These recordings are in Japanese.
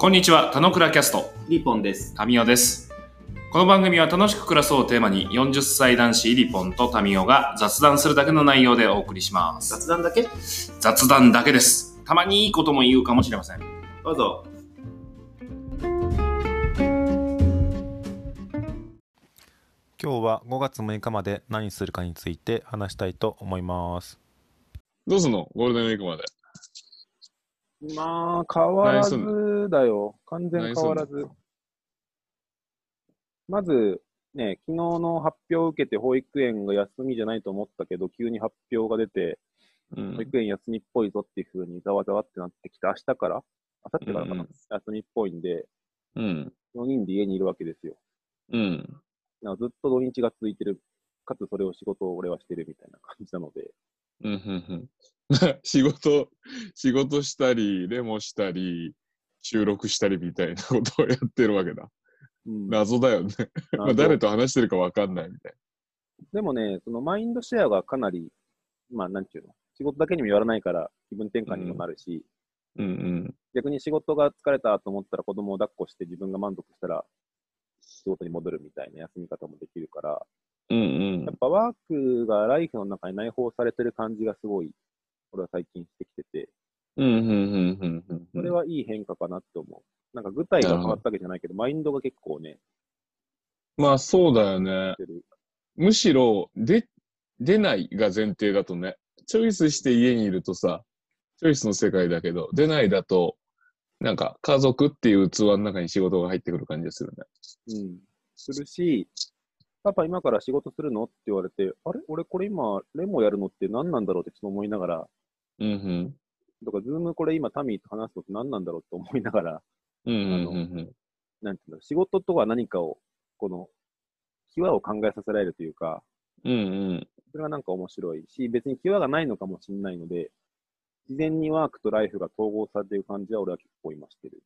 こんにちは、田野倉キャスト、リポンです。タミオです。この番組は楽しく暮らそうをテーマに40歳男子リポンとタミオが雑談するだけの内容でお送りします。雑談だけ？雑談だけです。たまにいいことも言うかもしれません。どうぞ。今日は5月6日まで何するかについて話したいと思います。どうすんの？ゴールデンウィークまで。まあ、変わらずだよ。完全変わらず。まず、ね、昨日の発表を受けて保育園が休みじゃないと思ったけど、急に発表が出て、うん保育園休みっぽいぞっていう風にざわざわってなってきて、明日から、明後日からかな、うんうん休みっぽいんで、うん。4人で家にいるわけですよ。うん。ずっと土日が続いてる、かつそれを仕事を俺はしてるみたいな感じなので、うん。うん。仕事、仕事したり、レモしたり、収録したりみたいなことをやってるわけだ。うん謎だよね。まあ誰と話してるかわかんないみたいでもね、そのマインドシェアがかなり、まあ、なんていうの、仕事だけにもやらないから気分転換にもなるし、な。うん逆に仕事が疲れたと思ったら子供を抱っこして自分が満足したら仕事に戻るみたいな休み方もできるから、うん。うんやっぱワークがライフの中に内包されてる感じがすごい、俺は最近してきてて、うん。うん。うん。うん。うん。それはいい変化かなって思う。なんか具体が変わったわけじゃないけど、マインドが結構ね、まあそうだよね。してる。むしろ、で、出ないが前提だとね、チョイスして家にいるとさ、チョイスの世界だけど、出ないだと、なんか家族っていう器の中に仕事が入ってくる感じがするね。うん。するし、パパ今から仕事するの？って言われて、あれ？俺これ今、レモやるのって何なんだろうってちょっと思いながら、うんうん。とか、ズームこれ今タミーと話すのって何なんだろうって思いながら、うんうんうんうん。なんていうの、仕事とは何かを、この、際を考えさせられるというか、うんうん。それがなんか面白いし、別に際がないのかもしれないので、自然にワークとライフが統合されている感じは俺は結構今してる。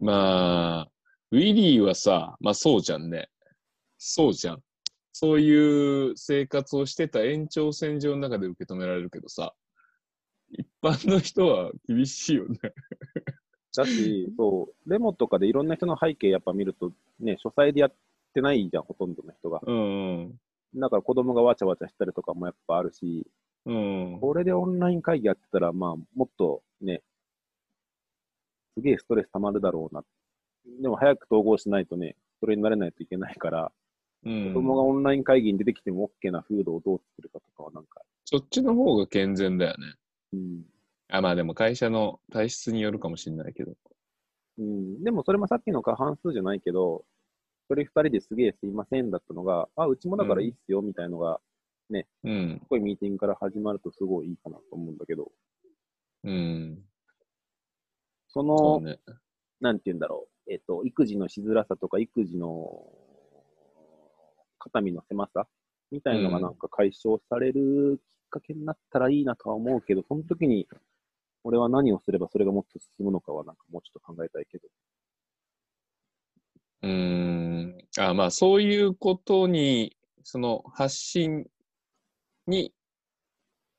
まあ、ウィリーはさ、まあそうじゃんね。そうじゃん。そういう生活をしてた延長線上の中で受け止められるけどさ、一般の人は厳しいよね。だし、そう、レモとかでいろんな人の背景やっぱ見ると、ね、書斎でやってないじゃん、ほとんどの人が。うんうん。だから子供がわちゃわちゃしたりとかもやっぱあるし、うん。これでオンライン会議やってたら、まあ、もっとね、すげえストレス溜まるだろうな。でも早く統合しないとね、それになれないといけないから、うん子供がオンライン会議に出てきても OK な風土をどう作るかとかはなんか、そっちの方が健全だよね。うん。あ、まあでも会社の体質によるかもしれないけど。うん、でもそれもさっきの過半数じゃないけど、一人二人ですげえすいませんだったのが、あ、うちもだからいいっすよみたいのが、うん。すごいミーティングから始まるとすごいいいかなと思うんだけど、うん。そその、うね。なんて言うんだろう、えっ、と、育児のしづらさとか、育児の肩身の狭さみたいのがなんか解消されるきっかけになったらいいなとは思うけど、その時に、俺は何をすればそれがもっと進むのかはなんかもうちょっと考えたいけど。うーん。あ、まあそういうことに、その発信に、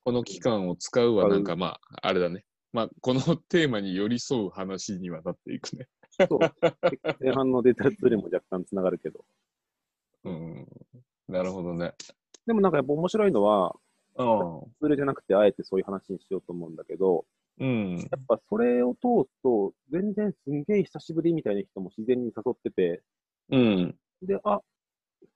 この期間を使うはなんかまあ、あれだね。まあ、このテーマに寄り添う話にはなっていくね。そう。前半のデータツールも若干つながるけど。うん。なるほどね。でもなんかやっぱ面白いのは、うツールじゃなくてあえてそういう話にしようと思うんだけど、ん。うん。やっぱそれを通すと、全然すんげえ久しぶりみたいな人も自然に誘ってて、うん。で、あ、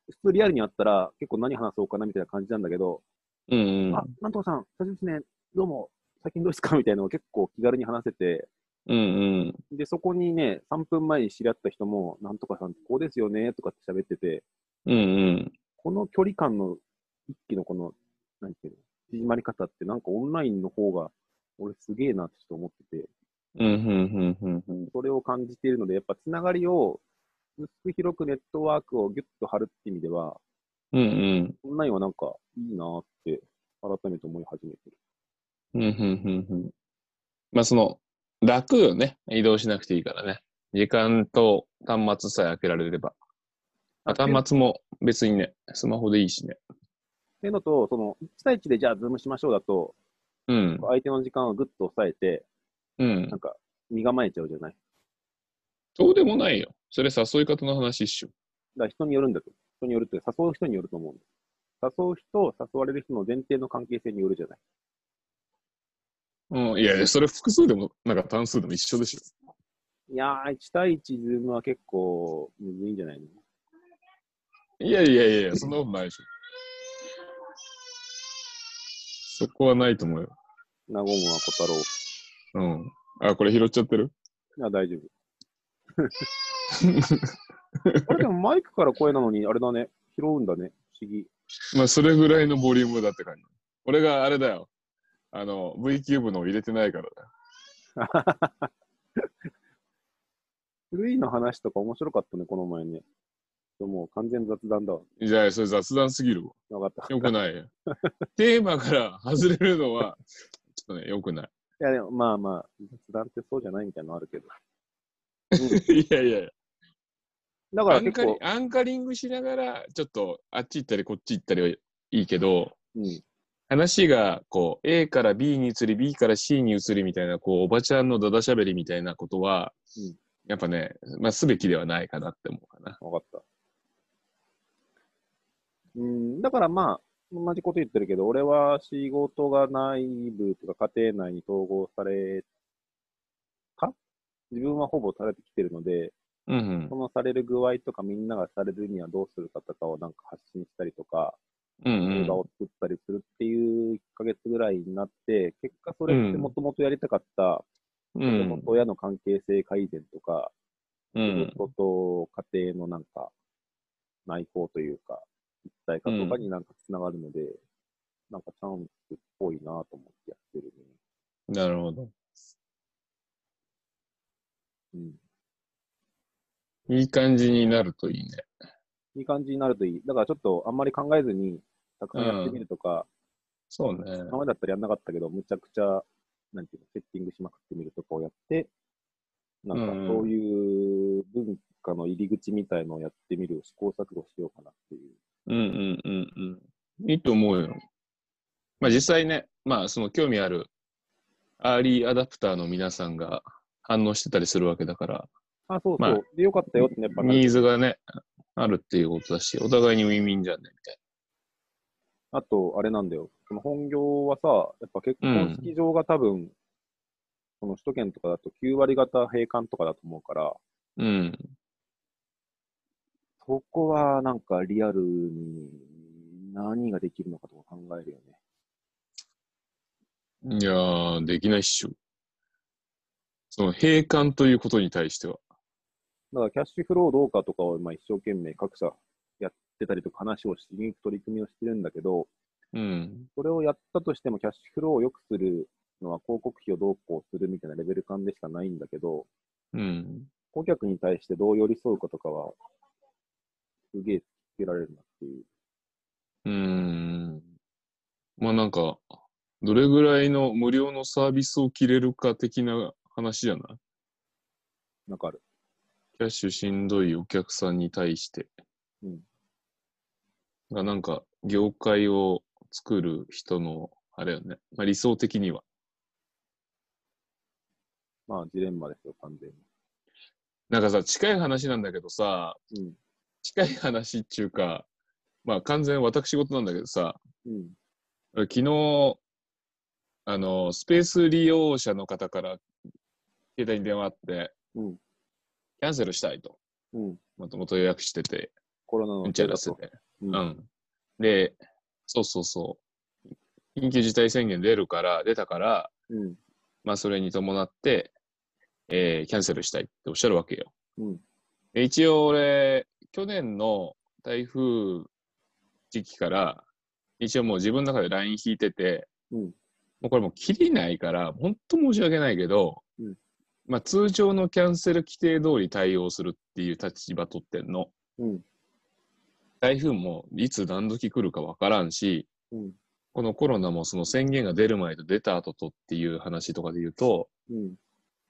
普通リアルに会ったら結構何話そうかなみたいな感じなんだけど、うん。あ、なんとかさん、久しぶりですね。どうも、最近どうですか？みたいなのを結構気軽に話せて、うん。うん。で、そこにね、3分前に知り合った人も、なんとかさんこうですよねとかって喋ってて、うん。うん。この距離感の一気のこの、なんていうの、縮まり方ってなんかオンラインの方が、俺すげえなってちょっと思ってて、うん。うん。うん。うん。それを感じているので、やっぱつながりを薄く広くネットワークをギュッと張るって意味では、うん。うん。オンラインはなんかいいなーって改めて思い始めてる。うん。うん。うん。まあその、楽よね。移動しなくていいからね。時間と端末さえ開けられれば。あ端末も別にね、スマホでいいしね。っていうのと、その、1対1でじゃあズームしましょうだと、うん。相手の時間をぐっと抑えて、うんなん。か、身構えちゃうじゃない？そうでもないよ。それ誘い方の話っしょ。だから人によるんだと。人によるって、誘う人によると思うんだよ。誘う人、誘われる人の前提の関係性によるじゃない？うん、いやいや、それ複数でも、なんか単数でも一緒でしょ。いやー、1対1ズームは結構むずいんじゃないの？いやいやいや、そんなことないでしょ。そこはないと思うよ。なごむは小太郎。うん。あ、これ拾っちゃってる？いや、大丈夫。あれでもマイクから声なのに、あれだね。拾うんだね。不思議。まあ、それぐらいのボリュームだって感じ。俺があれだよ。あの、V キューブのを入れてないからだよ。古いの話とか面白かったね、この前ね。でもう完全雑談だわ。じゃあ、それ雑談すぎるわ。わかった。よくないよ。テーマから外れるのは、ちょっとね、よくない。いや、でもまあまあ、雑談ってそうじゃないみたいなのあるけど。いやいやいや。だからアンカリ結構、アンカリングしながら、ちょっとあっち行ったりこっち行ったりはいいけど、うん。話がこう A から B に移り B から C に移りみたいなこうおばちゃんのだだしゃべりみたいなことは、うんやっぱね、まあ、すべきではないかなって思うかな。わかった。うん、だからまあ、同じこと言ってるけど、俺は仕事が内部とか家庭内に統合された？自分はほぼされてきてるので、うんそのされる具合とかみんながされるにはどうするかとかをなんか発信したりとか、うん。うん動画を作ったりするっていう1ヶ月ぐらいになって、結果それってもともとやりたかった、う子供ん。と親の関係性改善とか、うん仕。事と家庭のなんか内向というか、一体化とかになんかつながるので、なんかチャンスっぽいなと思ってやってるね。なるほど。うん。いい感じになるといいね。いい感じになるといい。だからちょっとあんまり考えずに、たくさんやってみるとか、そうね。今までだったらやんなかったけど、むちゃくちゃ、なんていうの、セッティングしまくってみるとかをやって、なんかうんそういう文化の入り口みたいのをやってみる、試行錯誤しようかなっていう。うんうんうんうん。いいと思うよ。まあ実際ね、まあその興味あるアーリーアダプターの皆さんが反応してたりするわけだから、あ、そうそう。まあで、よかったよってやっぱニーズがね、あるっていうことだし、お互いにウィンウィンじゃんね、みたいあと、あれなんだよ。その本業はさ、やっぱ結婚式場が多分、その首都圏とかだと9割方閉館とかだと思うから、な。うん。そこはなんかリアルに何ができるのかとか考えるよね。いやー、できないっしょ。その閉館ということに対しては。だからキャッシュフローどうかとかをまあ一生懸命各社やってたりとか話をしに行く取り組みをしてるんだけど、うん。それをやったとしてもキャッシュフローを良くするのは広告費をどうこうするみたいなレベル感でしかないんだけど、うん。顧客に対してどう寄り添うかとかは、すげえつけられるなっていう。うーん。まあなんか、どれぐらいの無料のサービスを切れるか的な話じゃない？なんかある。キャッシュしんどいお客さんに対して。うん。がなんか、業界を作る人の、あれよね。まあ理想的には。まあ、ジレンマですよ、完全に。なんかさ、近い話なんだけどさ、うん。近い話っていうか、まあ完全私事なんだけどさ、うん。昨日、あの、スペース利用者の方から携帯に電話あって、うん。キャンセルしたいと。うん。もともと予約してて、コロナのうんち。う。うんん。で、そうそうそう。緊急事態宣言出るから、出たから、うん。まあそれに伴って、えーキャンセルしたいっておっしゃるわけよ。うん。で一応俺、去年の台風時期から、一応もう自分の中で LINE 引いてて、うん。もうこれもう切りないから、本当申し訳ないけど、うんまあ通常のキャンセル規定通り対応するっていう立場取ってんの。うん。台風もいつ何時来るかわからんし、うん。このコロナもその宣言が出る前と出た後とっていう話とかで言うと、うん。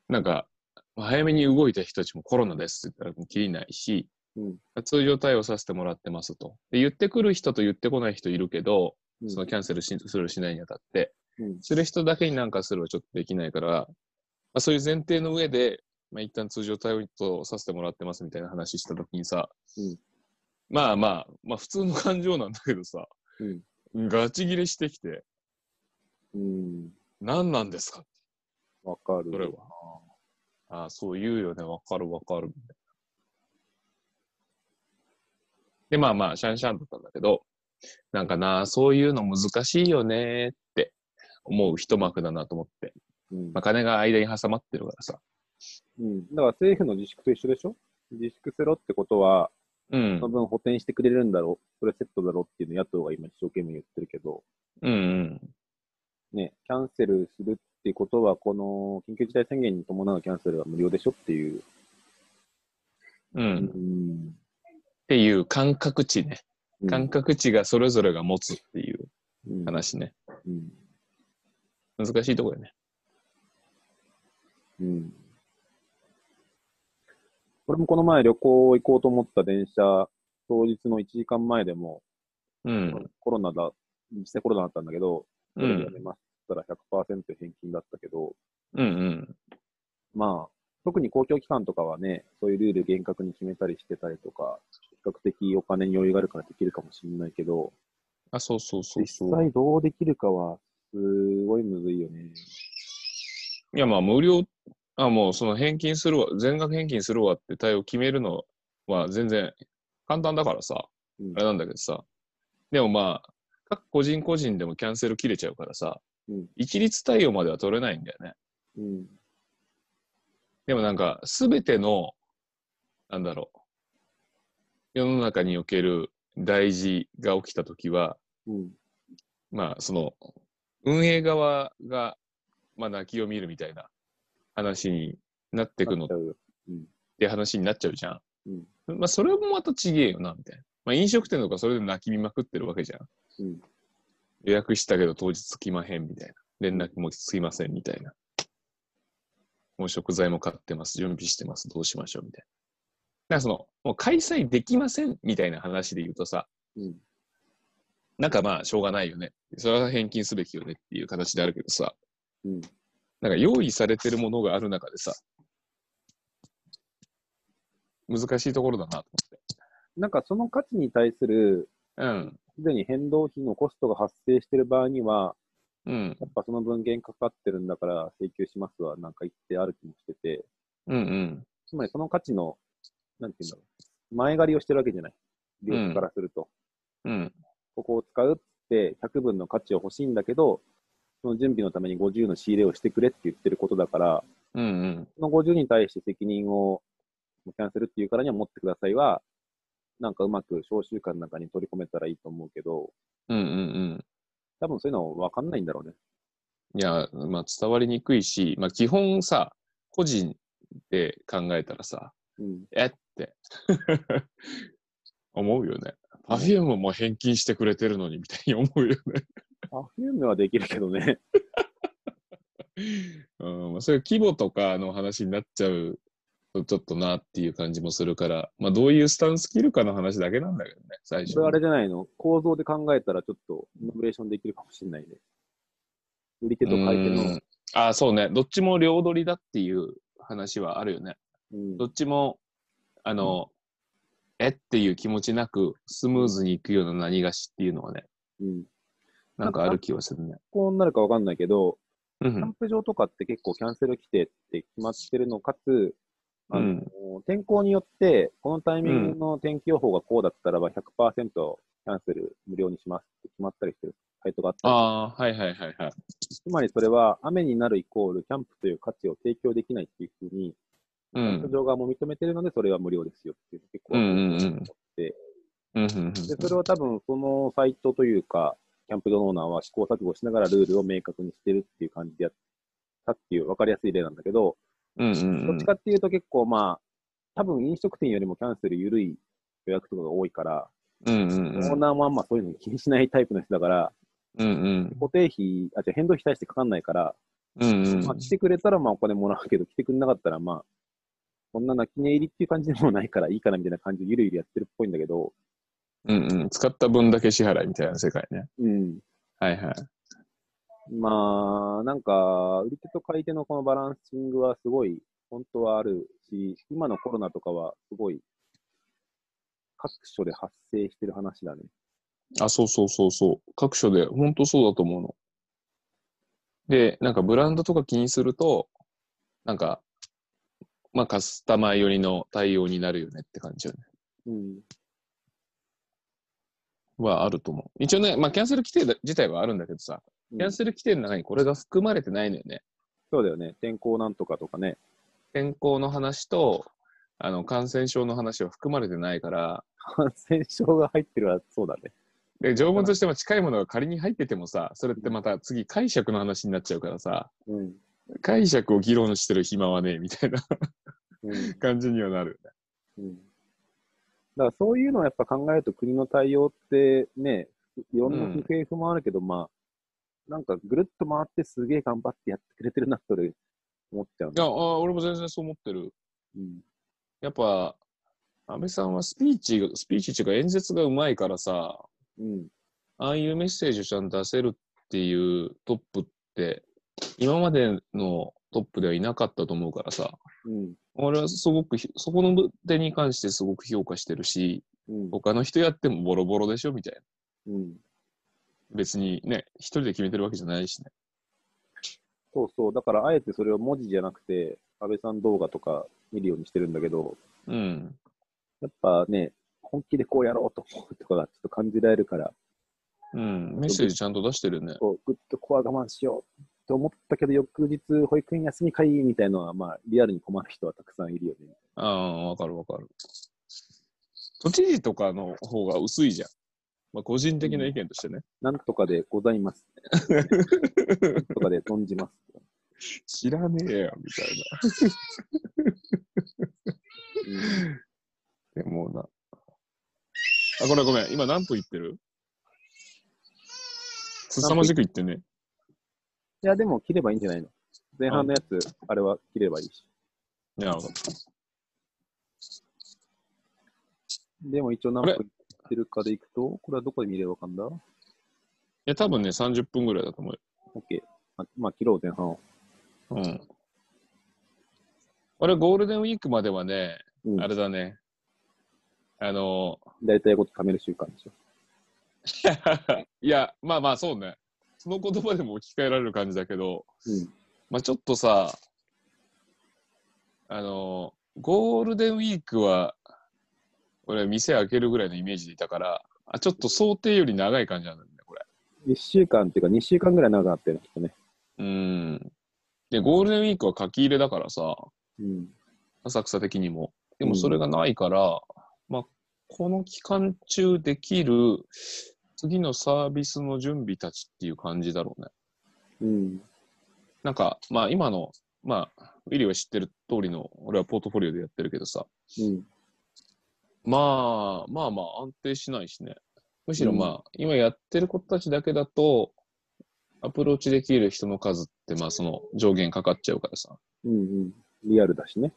なんか、早めに動いた人たちもコロナですって言ったらもう切りないし、うん。通常対応させてもらってますと。で言ってくる人と言ってこない人いるけど、うん。そのキャンセルしするしないにあたって、うん。する人だけになんかするはちょっとできないから、あ、そういう前提の上で、まあ、一旦通常対応とさせてもらってますみたいな話したときにさ、うんまあまあ、まあ普通の感情なんだけどさ、ガチ切れしてきて、うん。何なんですかわかる。それは。ああ、そう言うよね。わかるわかる。で、まあまあ、シャンシャンだったんだけど、なんかな、そういうの難しいよねって思う一幕だなと思って。うんまあ、金が間に挟まってるからさ。うん。だから政府の自粛と一緒でしょ？自粛せろってことは、うんその。分補填してくれるんだろう、それセットだろうっていうのを野党が今一生懸命言ってるけど、うんうん。ね、キャンセルするっていうことは、この緊急事態宣言に伴うキャンセルは無料でしょっていう。うん。うん。っていう感覚値ね。感覚値がそれぞれが持つっていううん。話ね。うん。難しいところよね。うん。俺もこの前旅行行こうと思った電車、当日の1時間前でも、うん。コロナだ、実際コロナだったんだけど、うそれでやん。めますって言ったら100%返金だったけど、うんうん。まあ、特に公共機関とかはね、そういうルール厳格に決めたりしてたりとか、比較的お金に余裕があるからできるかもしれないけど、あ、そうそうそう実そう。際どうできるかは、すごいむずいよね。いや、まあ、無料、あ、もう、その返金するわ、全額返金するわって対応決めるのは全然簡単だからさ、うんあれなんだけどさ。でもまあ、各個人個人でもキャンセル切れちゃうからさ、うん一律対応までは取れないんだよね。うん。でもなんか、すべての、なんだろう、世の中における大事が起きたときは、うん。まあ、その、運営側が、まあ、泣きを見るみたいな話になってくのって話になっちゃうじゃん。うん。まあ、それもまたちげえよな、みたいな。まあ、飲食店とかそれで泣き見まくってるわけじゃん。うん。予約したけど当日来まへん、みたいな。連絡もつきません、みたいな。もう食材も買ってます、準備してます、どうしましょう、みたいな。だからその、もう開催できません、みたいな話で言うとさ、うん。なんかまあ、しょうがないよね。それは返金すべきよねっていう形であるけどさ、うん。なんか用意されてるものがある中でさ、難しいところだなと思なんかその価値に対する、って。うん。すでに変動費のコストが発生している場合には、うん。やっぱその分減かかってるんだから請求しますはなんか言ってある気もしてて、うんうん。つまりその価値の、なんていうんだろう、前借りをしてるわけじゃない。利用者からすると。うん。ここを使うって100分の価値を欲しいんだけど、その準備のために50の仕入れをしてくれって言ってることだから、うんうん。その50に対して責任をキャンセルっていうからには持ってくださいは、なんかうまく召集官の中に取り込めたらいいと思うけど、うんうんうん。多分そういうの分かんないんだろうね。いや、まあ伝わりにくいし、まあ基本さ、個人で考えたらさ、うん。えって 思うよね。パフュームも返金してくれてるのにみたいに思うよね。パフュームはできるけどね。うん、まあそういう規模とかの話になっちゃうとちょっとなっていう感じもするから、まあどういうスタンス切るかの話だけなんだけどね、最初それあれじゃないの？構造で考えたらちょっとイノベーションできるかもしれないね。売り手と買い手のうん。ああ、そうね。どっちも両取りだっていう話はあるよね。うんどっちも、あの、えっていう気持ちなく、スムーズにいくような何がしっていうのはね、うん。なんかある気はするね。こうなるか分かんないけど、うん。キャンプ場とかって結構キャンセル規定って決まってるのかつ、あのうん天候によって、このタイミングの天気予報がこうだったらば100%キャンセル無料にしますって決まったりしてるサイトがあったりああ、はいはいはいはい。つまりそれは雨になるイコールキャンプという価値を提供できないっていうふうに、うキャンプん。場側も認めてるので、それは無料ですよっていう結構うんうんうん思って、で、それは多分そのサイトというか、キャンプ場のオーナーは試行錯誤しながらルールを明確にしてるっていう感じでやったっていう分かりやすい例なんだけど、うんうんうんどっちかっていうと結構まあ、多分飲食店よりもキャンセル緩い予約とかが多いから、うんうんオーナーもあんまそういうの気にしないタイプの人だから、うんうん。固定費、あ、じゃ変動費対してかかんないから、うんうんまあ、来てくれたらまあお金もらうけど、来てくれなかったらまあ、こんな泣き寝入りっていう感じでもないからいいかなみたいな感じでゆるゆるやってるっぽいんだけど、うんうん使った分だけ支払いみたいな世界ね。うん。はいはい。まあ、まあなんか、売り手と買い手のこのバランシングはすごい、本当はあるし、今のコロナとかはすごい、各所で発生してる話だね。あ、そうそうそうそう。各所で、本当そうだと思うの。で、なんかブランドとか気にすると、なんか、まあカスタマー寄りの対応になるよねって感じよね。うん。はあると思う。一応ね、まあキャンセル規定自体はあるんだけどさ、キャンセル規定の中にこれが含まれてないのよね。そうだよね。天候なんとかとかね。健康の話と、あの、感染症の話は含まれてないから、感染症が入ってるはそうだね。で、条文としても近いものが仮に入っててもさ、それってまた次解釈の話になっちゃうからさ、うん。解釈を議論してる暇はねえみたいなうん。感じにはなるからそういうのをやっぱ考えると国の対応ってね、いろんな不平不満あるけど、まあ、なんかぐるっと回ってすげえ頑張ってやってくれてるなって俺思っちゃういや、ね。あ俺も全然そう思ってる。うん。やっぱ、安倍さんはスピーチが、スピーチっていうか演説がうまいからさ、うん。ああいうメッセージをちゃんと出せるっていうトップって、今までのトップではいなかったと思うからさ、うん。俺はすごくひ、そこの点に関してすごく評価してるし、うん。他の人やってもボロボロでしょみたいな。うん。別にね、一人で決めてるわけじゃないしね。そうそう。だからあえてそれを文字じゃなくて、安倍さん動画とか見るようにしてるんだけど、うん。やっぱね、本気でこうやろうと思うとかがちょっと感じられるから、うん。メッセージちゃんと出してるよね。こうぐっとここは我慢しようって思ったけど、翌日保育園休みかいみたいのは、まあ、リアルに困る人はたくさんいるよね。ああ、わかるわかる。都知事とかの方が薄いじゃん。まあ、個人的な意見としてね。なんとかでございます。なんとかで存じます。知らねえよ、みたいうんな。でもな。あ、ごめんごめん。今何分言ってる？すさまじく言ってね。いや、でも切ればいいんじゃないの？前半のやつ、あれは切ればいいし。いや、わかった。でも一応何分いってるかでいくと、これはどこで見ればわかんだ？いや、多分ね、30分ぐらいだと思うよ。?OK。ままあ、切ろう前半を。うん。俺、ゴールデンウィークまではね、うんあ。れだね。あの、大体こと貯める習慣でしょ。いや、まあまあ、そうね。その言葉でも置き換えられる感じだけど、うん。まあちょっとさ、あの、ゴールデンウィークは、俺、店開けるぐらいのイメージでいたから、あ、ちょっと想定より長い感じなんだよね、これ。1週間っていうか2週間ぐらい長くなってるの、きっとね。うん。で、ゴールデンウィークは書き入れだからさ、うん。浅草的にも。でもそれがないから、まあ、この期間中できる次のサービスの準備たちっていう感じだろうね。うん。なんか、まあ今の、まあ、ウィリーは知ってる通りの、俺はポートフォリオでやってるけどさ、うん。まあ、まあまあ安定しないしね。むしろうんまあ、今やってる子たちだけだと、アプローチできる人の数って、まあその上限かかっちゃうからさ。うんうん。リアルだしね。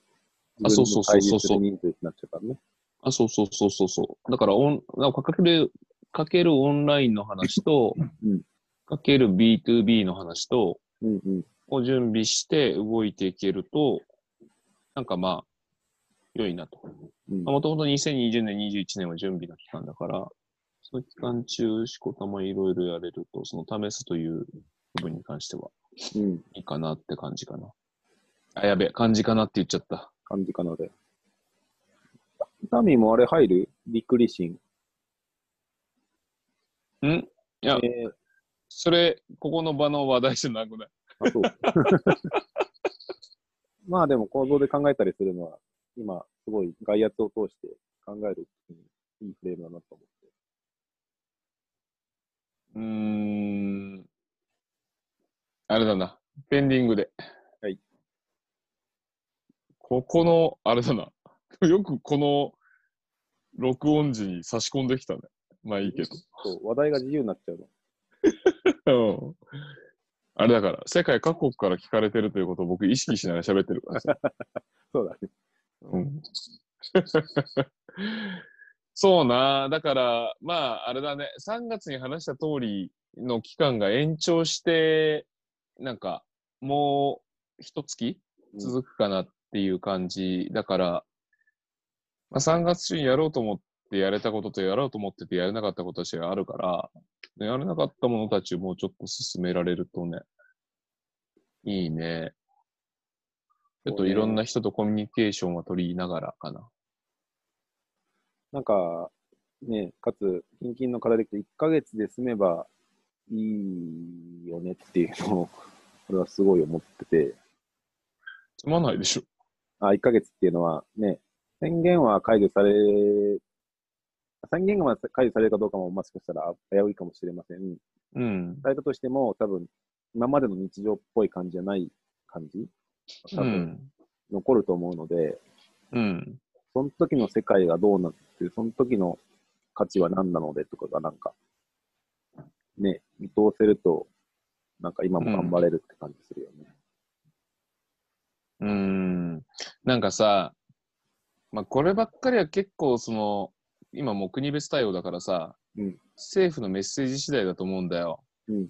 あそうそうそうそうそう自分の対立する人数になっちゃうからね。あ、そうそうそうそうそう。だからオン、なんかかける、かけるオンラインの話と、うんかける B2B の話と、うんうん。を準備して動いていけると、なんかまあ、良いなと。うんもともと2020年、21年は準備の期間だから、その期間中、しこたまいろいろやれると、その試すという部分に関してはうん。いいかなって感じかな。あ、やべえ、感じかなって言っちゃった。感じかなで。タミーもあれ入る？びっくりシン。ん？いや、えー、それ、ここの場の話題じゃなくない？あ、そう。まあでも構造で考えたりするのは、今、すごい外圧を通して考えるにいいフレームだなと思って。うーん。あれだな。ペンディングで。はい。ここの、あれだな。よくこの録音時に差し込んできたね。まあいいけそう、話題が自由になっちゃうの。ど。うん。あれだから、世界各国から聞かれてるということを僕意識しながら喋ってるからさ。そうだね。うん。そうな。だから、まあ、あれだね。3月に話した通りの期間が延長してなんか、もう一月続くかなっていう感じ。だから、まあ、3月中にやろうと思ってやれたこととやろうと思っててやれなかったことたちがあるから、やれなかったものたちをもうちょっと進められるとね、いいね。ちょっといろんな人とコミュニケーションは取りながらかな。なんか、ね、かつ、近々の課題で1ヶ月で済めばいいよねっていうのを、これはすごい思ってて、つまないでしょ。あ、1ヶ月っていうのはね、宣言は解除され、宣言が解除されるかどうかももしかしたら危ういかもしれません。うん。されたとしても、多分、今までの日常っぽい感じじゃない感じ？多分、うん。残ると思うので、うん。その時の世界がどうなって、その時の価値は何なのでとかがなんか、ね、見通せると、なんか今も頑張れるって感じするよね。うーん。なんかさ、まあ、こればっかりは結構その、今もう国別対応だからさ、うん政府のメッセージ次第だと思うんだよ。うん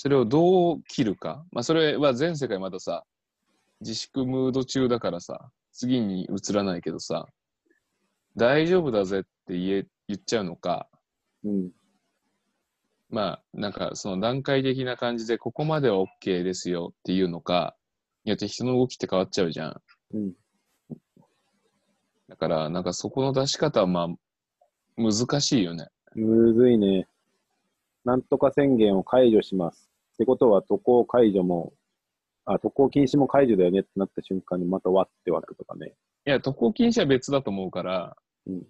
それをどう切るか。まあ、それは全世界まださ、自粛ムード中だからさ、次に移らないけどさ、大丈夫だぜって言え、言っちゃうのか、うん。まあ、なんかその段階的な感じで、ここまでは OK ですよっていうのか、によって人の動きって変わっちゃうじゃん。うん。だから、なんかそこの出し方はまあ、難しいよね。むずいね。なんとか宣言を解除します。ってことは、渡航解除も、あ、渡航禁止も解除だよねってなった瞬間にまたわって湧くとかね。いや、渡航禁止は別だと思うから、うん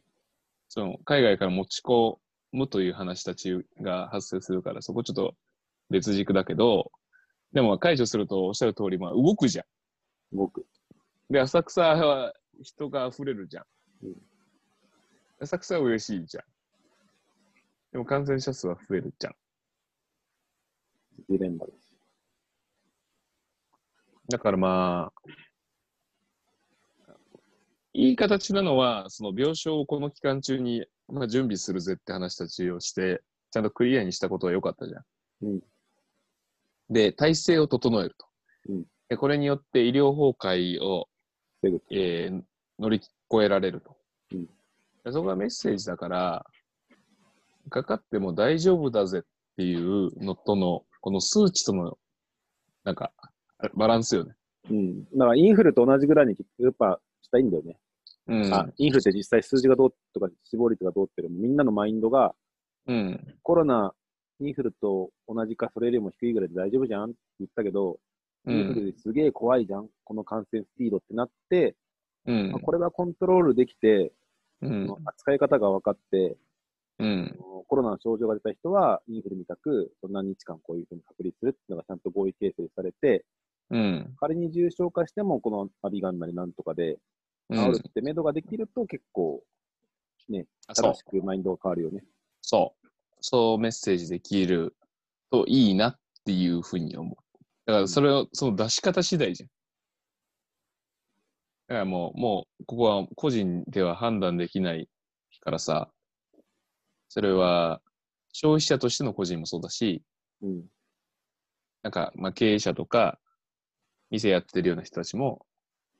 その海外から持ち込むという話たちが発生するから、そこちょっと別軸だけど、でも解除するとおっしゃる通り、まあ動くじゃん。僕。で、浅草は人が溢れるじゃん。うん浅草は嬉しいじゃん。でも感染者数は増えるじゃん。ジレンマです。だからまあ、いい形なのは、その病床をこの期間中に、まあ、準備するぜって話たちをして、ちゃんとクリアにしたことは良かったじゃん。うんで、体制を整えると。うんでこれによって医療崩壊を、防ぐと。えー乗り越えられると。うんでそこがメッセージだから、かかっても大丈夫だぜっていうのとの、この数値との、なんか、バランスよね。うん。だからインフルと同じぐらいにやっぱしたいんだよね。うん。あ、インフルって実際数字がどうとか死亡率がどうっていうみんなのマインドがうん。コロナ、インフルと同じかそれよりも低いぐらいで大丈夫じゃんって言ったけど、うインフルん。ですげえ怖いじゃん、この感染スピードってなって、うんまあ、これがコントロールできて、うん扱い方が分かって、うん。コロナの症状が出た人はインフルみたく、そん何日間こういうふうに隔離するっていうのがちゃんと合意形成されて、うん。仮に重症化しても、このアビガンなりなんとかでうん治るって目処ができると結構、あそう正しくマインドが変わるよね。そう。そうメッセージできるといいなっていうふうに思う。だからそれを、その出し方次第じゃん。だからもう、もう、ここは個人では判断できないからさ、それは消費者としての個人もそうだし、うん。なんか、まあ、経営者とか、店やってるような人たちも、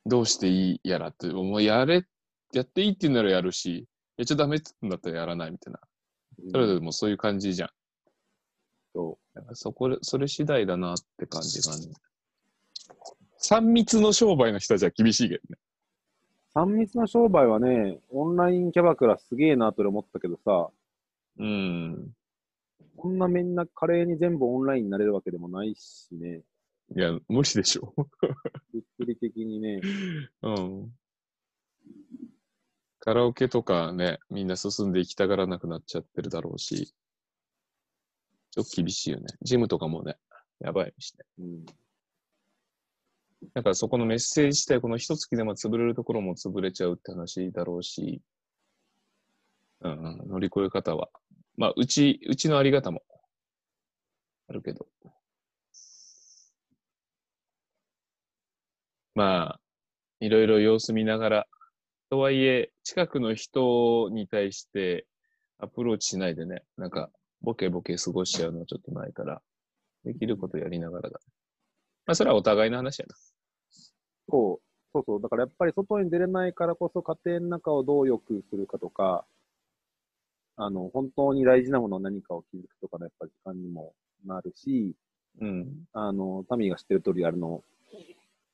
どうしていいやらって、もうやれ、やっていいって言うならやるし、やっちゃダメって言うんだったらやらないみたいな。それでもそういう感じじゃん。そだからそこで、それ次第だなって感じがね。3密の商売の人たちは厳しいけどね。う。3密の商売はね、オンラインキャバクラすげえなと思ったけどさ、うん。こんなみんな華麗に全部オンラインになれるわけでもないしね、いや、無理でしょ。物理的にね、うん。カラオケとかね、みんな進んで行きたがらなくなっちゃってるだろうし、ちょっと厳しいよね。ジムとかもね、やばいしね。うん。だからそこのメッセージ自体、この一月でも潰れるところも潰れちゃうって話だろうし、うんうん、乗り越え方は。まあ、うち、うちのあり方もあるけど。まあ、いろいろ様子見ながら、とはいえ、近くの人に対してアプローチしないでね、なんか、ボケボケ過ごしちゃうのはちょっとないから、できることやりながらだ。まあ、それはお互いの話やな。そう、そうそう。だからやっぱり外に出れないからこそ家庭の中をどう良くするかとか、あの、本当に大事なもの何かを気づくとかのやっぱり時間にもなるし、うん。あの、タミーが知ってる通り、あの、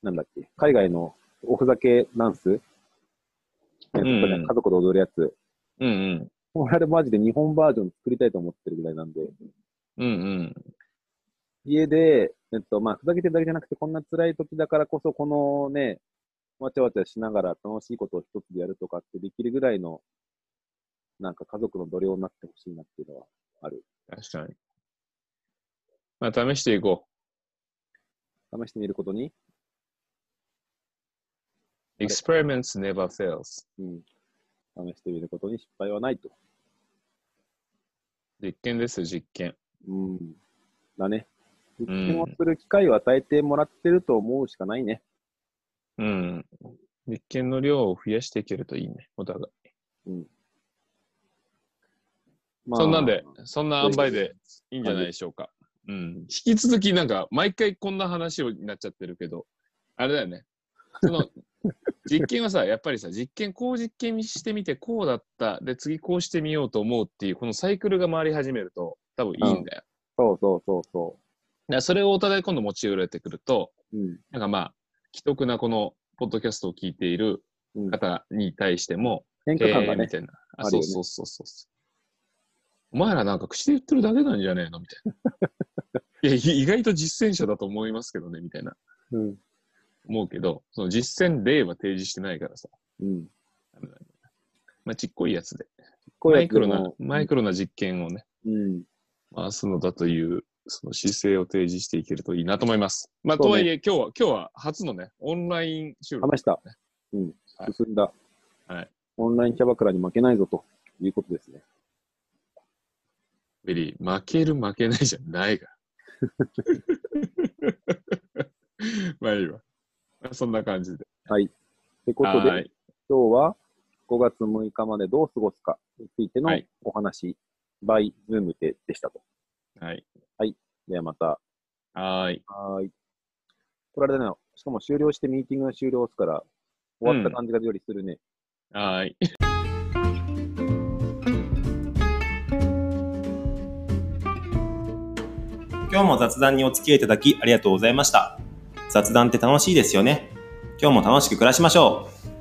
なんだっけ、海外のおふざけダンス、ねうんうん家族で踊るやつ。うんうん。これマジで日本バージョン作りたいと思ってるぐらいなんで、うんうん。家で、えっと、まあ、ふざけてるだけじゃなくて、こんな辛い時だからこそ、このね、わちゃわちゃしながら楽しいことを一つでやるとかってできるぐらいの、なんか家族の奴隷になってほしいなっていうのはある。確かに。まあ、試していこ試してみることに、う。Experiments never fails. うん、試してみることに失敗はないと。実験ですよ、実験。うん。だね。実験をする機会を与えてもらってると思うしかないね。うん。実験の量を増やしていけるといいね、お互い。うん。まそんなんで、そんな塩梅でいいんじゃないでしょうか。うん。引き続きなんか、毎回こんな話になっちゃってるけど、あれだよね。その、実験はさ、やっぱりさ、実験、こう実験してみて、こうだった。で、次こうしてみようと思うっていう、このサイクルが回り始めると、多分いいんだよ。そうそうそうそだからそれをお互い今度持ち寄れてくると、う。うん。なんかまあ、既得なこの、ポッドキャストを聞いているうん、方に対しても、変化感がねえーみ、たいな。あ、そうそうそうそう。お前らなんか口で言ってるだけなんじゃねえの？みたいな。いや、い意外と実践者だと思いますけどね、みたいな。うん。思うけど、その実践例は提示してないからさ。うん。まあ、ちっこいやつで。マイクロなも、マイクロな実験をね、うん。回すのだという、その姿勢を提示していけるといいなと思います。まあ、ねとはいえ、今日は、今日は初のね、オンライン収録、試した。うんはい。進んだ。はい。オンラインキャバクラに負けないぞということですね。別に、負ける負けないじゃないが。まあいいわ。ま あそんな感じで。はい。ってことで、はい。今日は5月6日までどう過ごすかについてのはいお話、バイズームででしたと。はい。ではまた。はーい。はーい。これあれだな。しかも終了してミーティングが終了すから、終わった感じがよりするね。はーい。今日も雑談にお付き合いいただきありがとうございました。雑談って楽しいですよね。今日も楽しく暮らしましょう。